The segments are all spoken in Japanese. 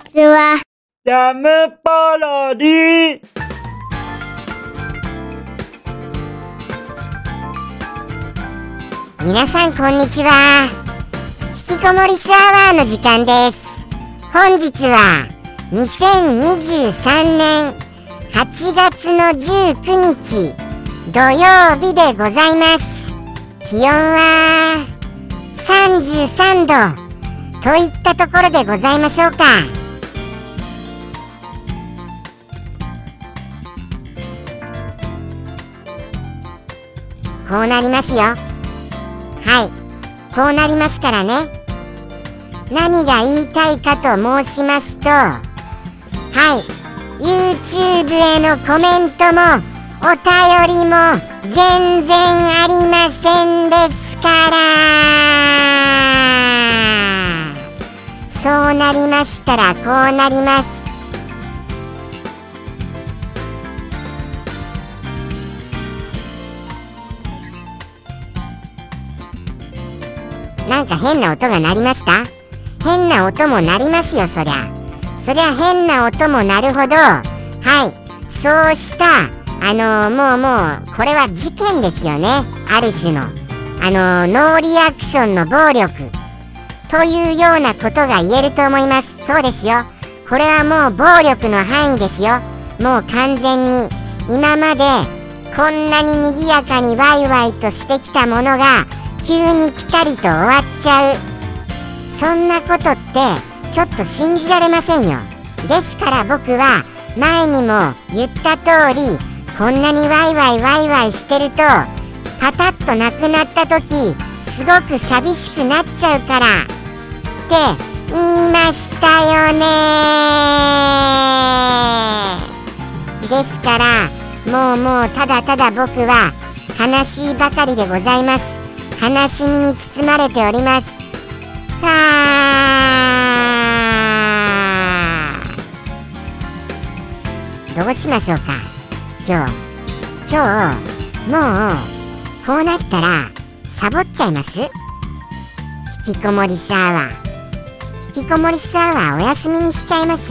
ちは。ジャムパロディ皆さんこんにちは。引きこもりスアワーの時間です。本日は2023年8月の19日土曜日でございます。気温は33度といったところでございましょうかこうなりますよ。はい。こうなりますからね。何が言いたいかと申しますとはい。YouTube へのコメントもお便りも全然ありませんですから。そうなりましたらこうなります。なんか変な音が鳴りました？変な音も鳴りますよそりゃ。そりゃ変な音も鳴るほどはいそうしたあのー、もうもうこれは事件ですよね。ある種の。あのー、ノーリアクションの暴力。というようなことが言えると思います。そうですよ。これはもう暴力の範囲ですよ。もう完全に。今までこんなに賑やかにワイワイとしてきたものが急にピタリと終わっちゃう。そんなことってちょっと信じられませんよ。ですから僕は前にも言った通りこんなにワイワイワイワイしてるとパタッとなくなった時すごく寂しくなっちゃうからって言いましたよねですからもうもうただただ僕は悲しいばかりでございます。悲しみに包まれております。あ。ーどうしましょうか？今日。今日もうこうなったらサボっちゃいます？引きこもりサーワー。引きこもりサーワーお休みにしちゃいます？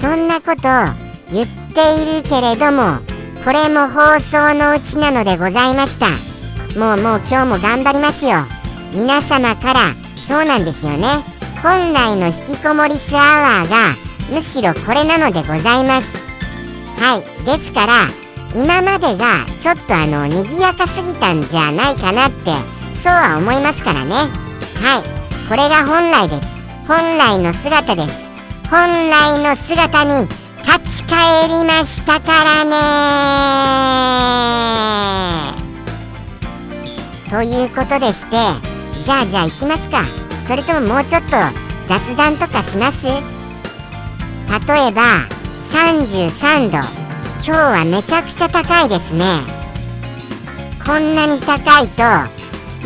そんなこと言っているけれどもこれも放送のうちなのでございました。もうもう今日も頑張りますよ。皆様からそうなんですよね。本来の引きこもりスアワーがむしろこれなのでございます。はい。ですから今までがちょっとあの賑やかすぎたんじゃないかなってそうは思いますからね。はい。これが本来です。本来の姿です。本来の姿に立ち返りましたからね。ということでしてじゃあじゃあ行きますか。それとももうちょっと雑談とかします？例えば33度今日はめちゃくちゃ高いですね。こんなに高いと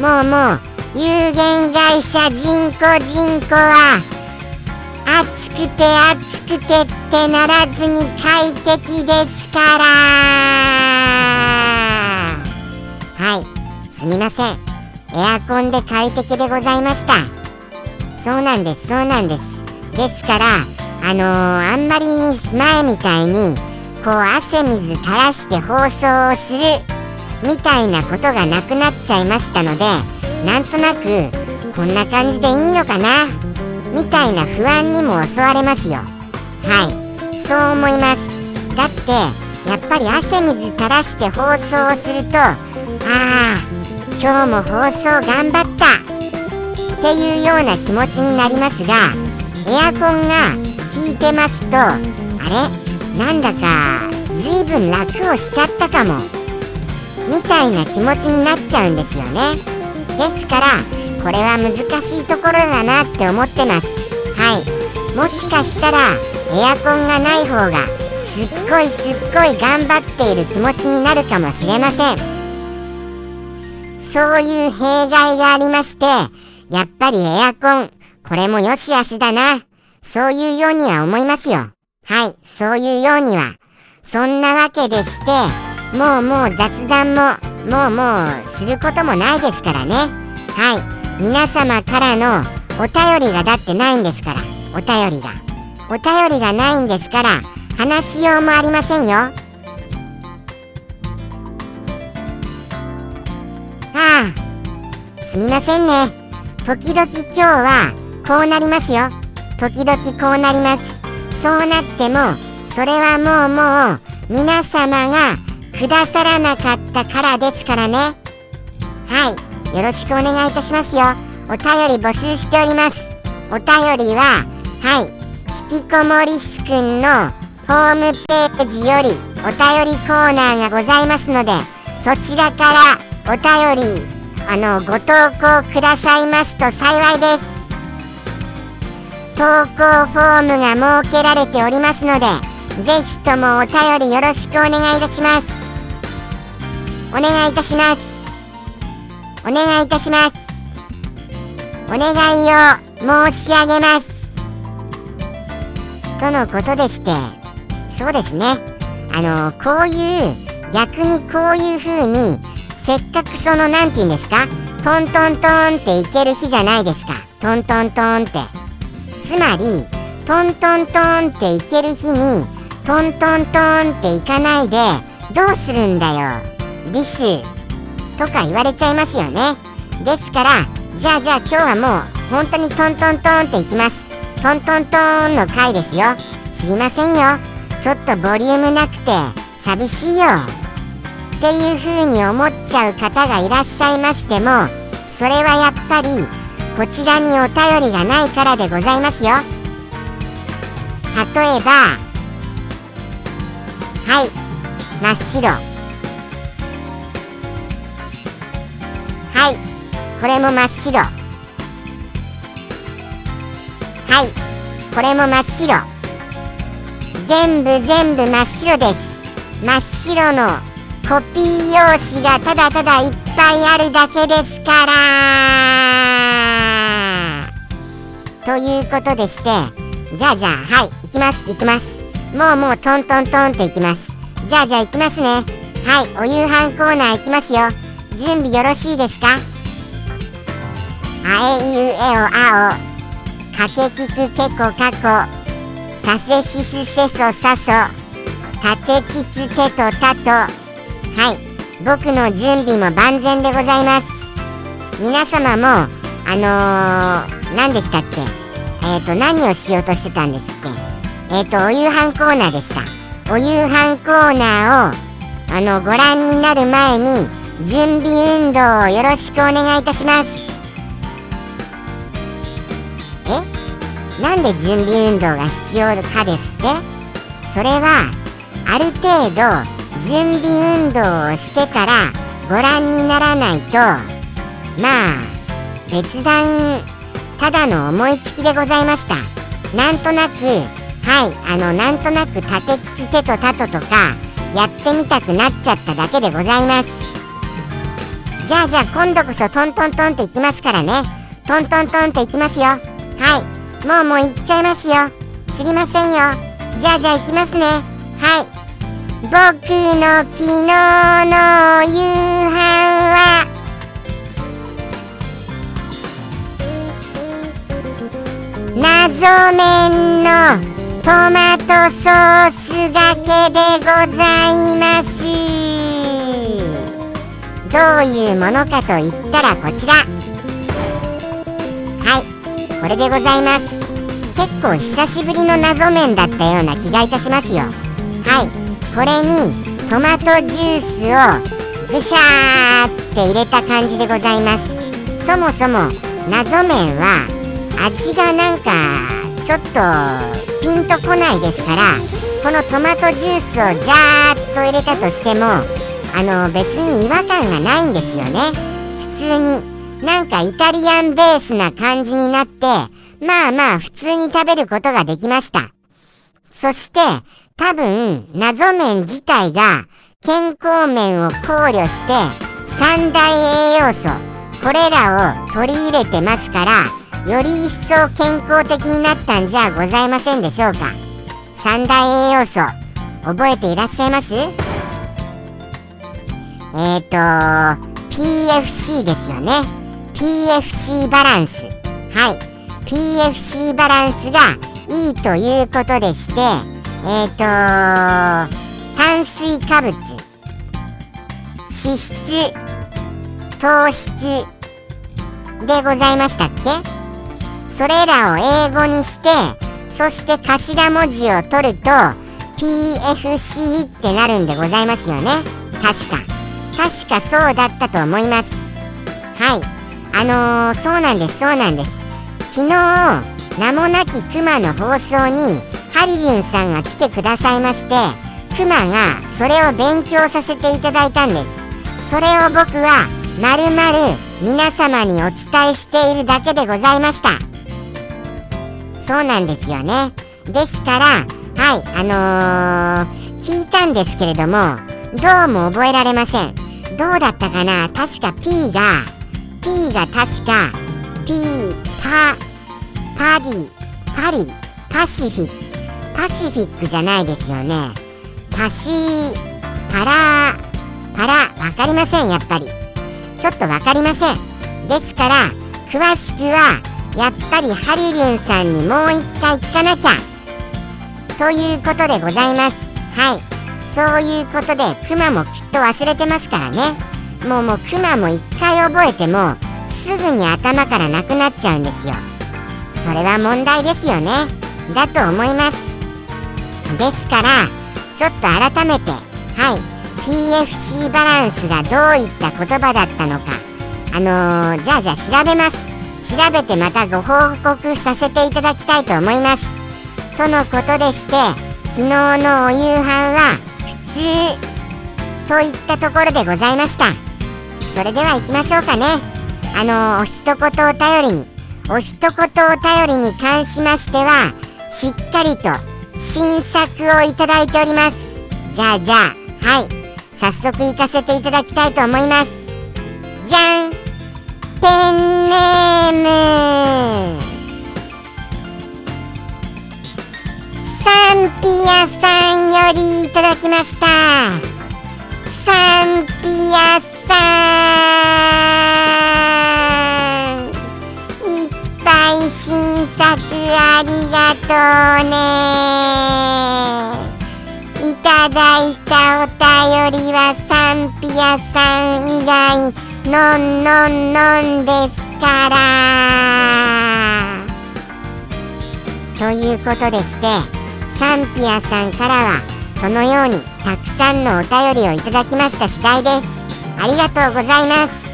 もうもう有限会社人工人口は暑くて暑くてってならずに快適ですから。すみません。エアコンで快適でございました。そうなんですそうなんです。ですからあのー、あんまり前みたいにこう汗水垂らして放送をするみたいなことがなくなっちゃいましたのでなんとなくこんな感じでいいのかな？みたいな不安にも襲われますよ。はい。そう思います。だってやっぱり汗水垂らして放送をするとああ今日も放送頑張った。っていうような気持ちになりますがエアコンが効いてますとあれ？なんだか随分楽をしちゃったかも。みたいな気持ちになっちゃうんですよね。ですからこれは難しいところだなって思ってます。はい。もしかしたらエアコンがない方がすっごいすっごい頑張っている気持ちになるかもしれません。そういう弊害がありまして、やっぱりエアコン、これも良し悪しだな。そういうようには思いますよ。はい、そういうようには。そんなわけでして、もうもう雑談も、もうもうすることもないですからね。はい、皆様からのお便りがだってないんですから。お便りがお便りがないんですから話しようもありませんよああすみませんね。時々今日はこうなりますよ。時々こうなります。そうなってもそれはもうもう皆様がくださらなかったからですからね。はいよろしくお願いいたしますよ。お便り募集しております。お便りははい引きこもりすくんのホームページよりお便りコーナーがございますのでそちらからお便りあのご投稿くださいますと幸いです。投稿フォームが設けられておりますのでぜひともお便りよろしくお願いいたします。お願いいたします。お願いいたします。お願いを申し上げます。とのことでしてそうですね。あのこういう逆にこういう風にせっかくその何て言うんですか？トントントンっていける日じゃないですか。トントントンって。つまりトントントンっていける日にトントントンっていかないでどうするんだよ。リス。とか言われちゃいますよね。ですからじゃあじゃあ今日はもう本当にトントントンっていきます。トントントンの回ですよ。知りませんよ。ちょっとボリュームなくて寂しいよ。っていう風に思っちゃう方がいらっしゃいましてもそれはやっぱりこちらにお便りがないからでございますよ。例えばはい真っ白。はいこれも真っ白。はいこれも真っ白。全部全部真っ白です。真っ白のコピー用紙がただただいっぱいあるだけですから。ということでしてじゃあじゃあはい行きます行きます。もうもうトントントンって行きます。じゃあじゃあ行きますね。はいお夕飯コーナー行きますよ。準備よろしいですか？あえいうえおあお。かけきくけこかこ。させしすせそさそ。たてちつてとたと。はい。僕の準備も万全でございます。皆様もあのー、何でしたっけ？えっ、ー、と何をしようとしてたんですっけ？えっ、ー、とお夕飯コーナーでした。お夕飯コーナーをあのご覧になる前に準備運動をよろしくお願いいたします。え？なんで準備運動が必要かですって？それはある程度準備運動をしてからご覧にならないとまあ別段ただの思いつきでございました。なんとなくはいあのなんとなく立てつつてとたととかやってみたくなっちゃっただけでございます。じゃあじゃあ今度こそトントントンっていきますからね。トントントンっていきますよ。はい。もうもう行っちゃいますよ。知りませんよ。じゃあじゃあ行きますね。はい。僕の昨日の夕飯は。謎麺のトマトソースがけでございます。どういうものかと言ったらこちら。はいこれでございます。結構久しぶりの謎麺だったような気がいたしますよ。はい。これにトマトジュースをぐしゃーって入れた感じでございますそもそも謎麺は味がなんかちょっとピンとこないですからこのトマトジュースをジャーッと入れたとしてもあの別に違和感がないんですよね普通になんかイタリアンベースな感じになって、まあまあ普通に食べることができました。そして、多分、謎麺自体が健康面を考慮して、三大栄養素、これらを取り入れてますから、より一層健康的になったんじゃございませんでしょうか。三大栄養素、覚えていらっしゃいます？えっ、ー、と、PFC ですよね。PFC バランスはい PFC バランスがいいということでしてえっ、ー、と炭水化物脂質糖質でございましたっけ？それらを英語にしてそして頭文字を取ると PFC ってなるんでございますよね。確か。確かそうだったと思います。はい。あのー、そうなんですそうなんです。昨日名もなきクマの放送にハリリンさんが来てくださいましてクマがそれを勉強させていただいたんです。それを僕はまるまる皆様にお伝えしているだけでございました。そうなんですよね。ですからはいあのー、聞いたんですけれどもどうも覚えられません。どうだったかな？確か P が P が確か P パパディパリパシフィック。パシフィックじゃないですよね。パシパラパラ分かりませんやっぱり。ちょっと分かりません。ですから詳しくはやっぱりハリリュンさんにもう一回聞かなきゃ。ということでございます。はい。そういうことでクマもきっと忘れてますからね。もうもうクマも一回覚えてもすぐに頭からなくなっちゃうんですよ。それは問題ですよね。だと思います。ですからちょっと改めてはい PFC バランスがどういった言葉だったのかあのー、じゃあじゃあ調べます。調べてまたご報告させていただきたいと思います。とのことでして昨日のお夕飯は普通といったところでございました。それでは行きましょうかね。あのお一言お便りにお一言お便りに関しましてはしっかりと新作をいただいております。じゃあじゃあはい。早速行かせていただきたいと思います。じゃん。ペンネーム。サンピアさんよりいただきました。サンピアさん。信作ありがとうね。いただいたお便りはサンピアさん以外のんのんのんですから。ということでしてサンピアさんからはそのようにたくさんのお便りをいただきました次第です。ありがとうございます。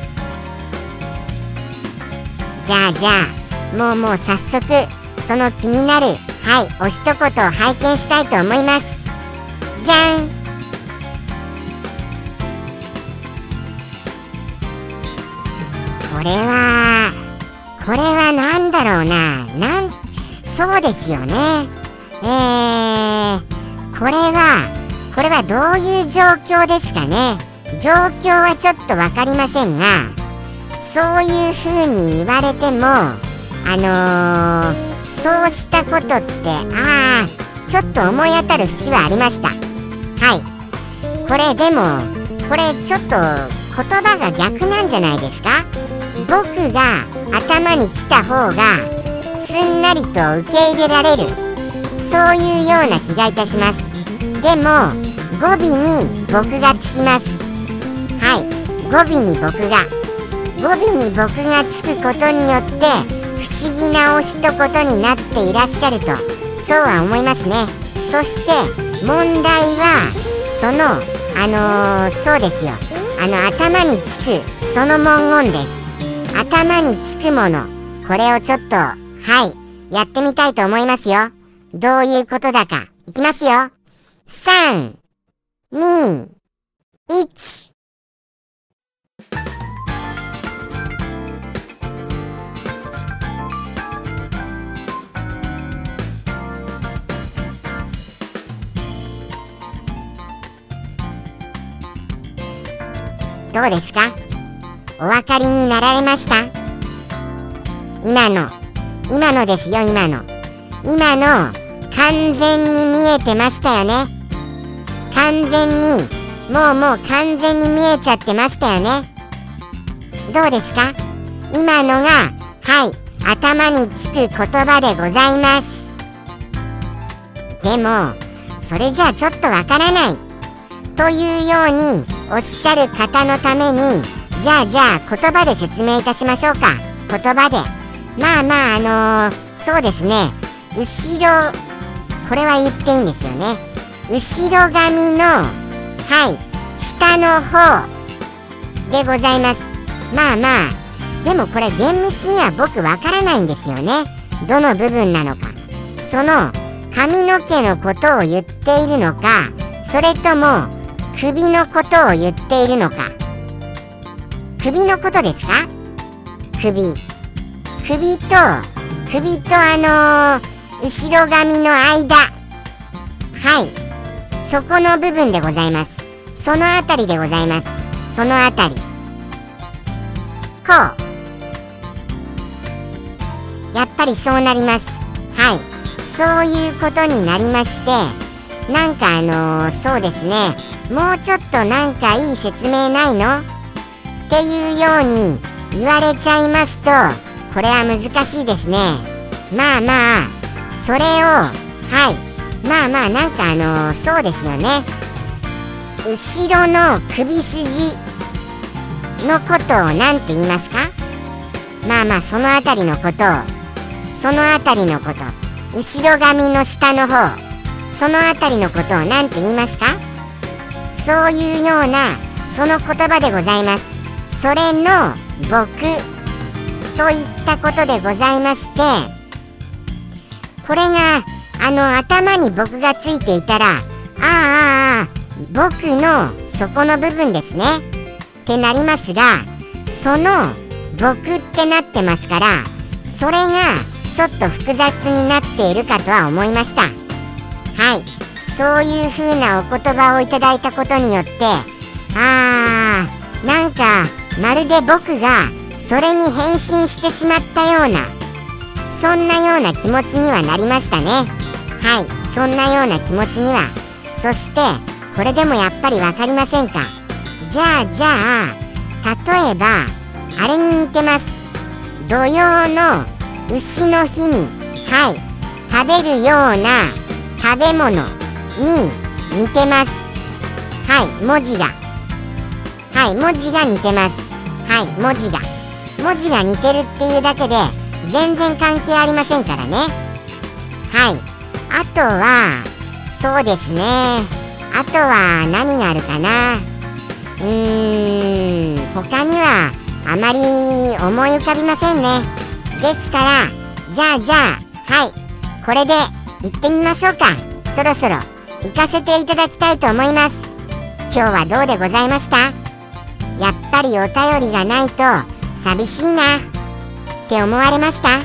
じゃあじゃあもうもう早速その気になるはいお一言を拝見したいと思います。じゃん。これはこれは何だろうな。なんそうですよね。えー、これはこれはどういう状況ですかね。状況はちょっと分かりませんがそういうふうに言われてもあのー、そうしたことってああちょっと思い当たる節はありました。はい。これでもこれちょっと言葉が逆なんじゃないですか？僕が頭に来た方がすんなりと受け入れられる。そういうような気がいたします。でも語尾に僕がつきます。はい。語尾に僕が。語尾に僕がつくことによって不思議なお一言になっていらっしゃるとそうは思いますね。そして問題はそのあのー、そうですよ。あの頭につくその文言です。頭につくもの。これをちょっとはいやってみたいと思いますよ。どういうことだか。いきますよ。321どうですか？お分かりになられました？今の。今のですよ今の。今の完全に見えてましたよね。完全にもうもう完全に見えちゃってましたよね。どうですか？今のがはい頭につく言葉でございます。でもそれじゃあちょっとわからない。というようにおっしゃる方のためにじゃあじゃあ言葉で説明いたしましょうか。言葉で。まあまああのー、そうですね。後ろこれは言っていいんですよね。後ろ髪のはい下の方でございます。まあまあでもこれ厳密には僕わからないんですよね。どの部分なのか。その髪の毛のことを言っているのかそれとも首のことを言っているのか。首のことですか？首。首と首とあのー、後ろ髪の間。はい。そこの部分でございます。そのあたりでございます。そのあたり。こう。やっぱりそうなります。はい。そういうことになりましてなんかあのー、そうですね。もうちょっとなんかいい説明ないの？っていうように言われちゃいますとこれは難しいですね。まあまあそれをはい。まあまあなんかあのー、そうですよね。後ろの首筋のことを何て言いますか？まあまあその辺りのことを。その辺りのこと。後ろ髪の下の方。その辺りのことを何て言いますか？そういうようなその言葉でございます。それの僕といったことでございましてこれがあの頭に僕がついていたらああああ僕のそこの部分ですね。ってなりますがその僕ってなってますからそれがちょっと複雑になっているかとは思いました。はい。そういう風なお言葉をいただいたことによってあーなんかまるで僕がそれに変身してしまったようなそんなような気持ちにはなりましたね。はいそんなような気持ちには。そしてこれでもやっぱり分かりませんか？じゃあじゃあ例えばあれに似てます。土曜の牛の日にはい食べるような食べ物。に似てます。はい文字が。はい文字が似てます。はい文字が。文字が似てるっていうだけで全然関係ありませんからね。はいあとはそうですね。あとは何があるかな。うーん他にはあまり思い浮かびませんね。ですからじゃあじゃあはいこれで行ってみましょうか。そろそろ。行かせていただきたいと思います。今日はどうでございました？やっぱりお便りがないと寂しいな。って思われました？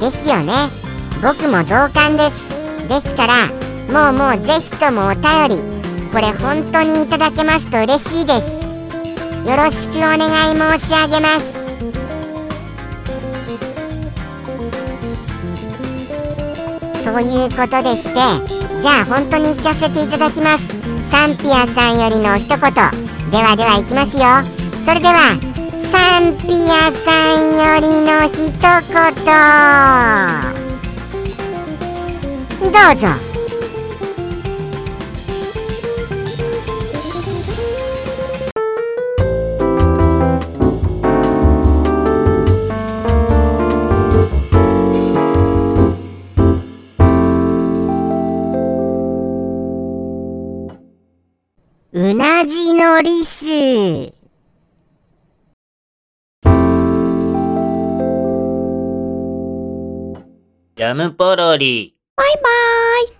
ですよね。僕も同感です。ですからもうもうぜひともお便りこれ本当にいただけますと嬉しいです。よろしくお願い申し上げます。ということでしてじゃあ本当に聞かせていただきます。サンピアさんよりの一言。ではではいきますよ。それではサンピアさんよりの一言。どうぞ。の。ジャムポロリ。バイバーイ。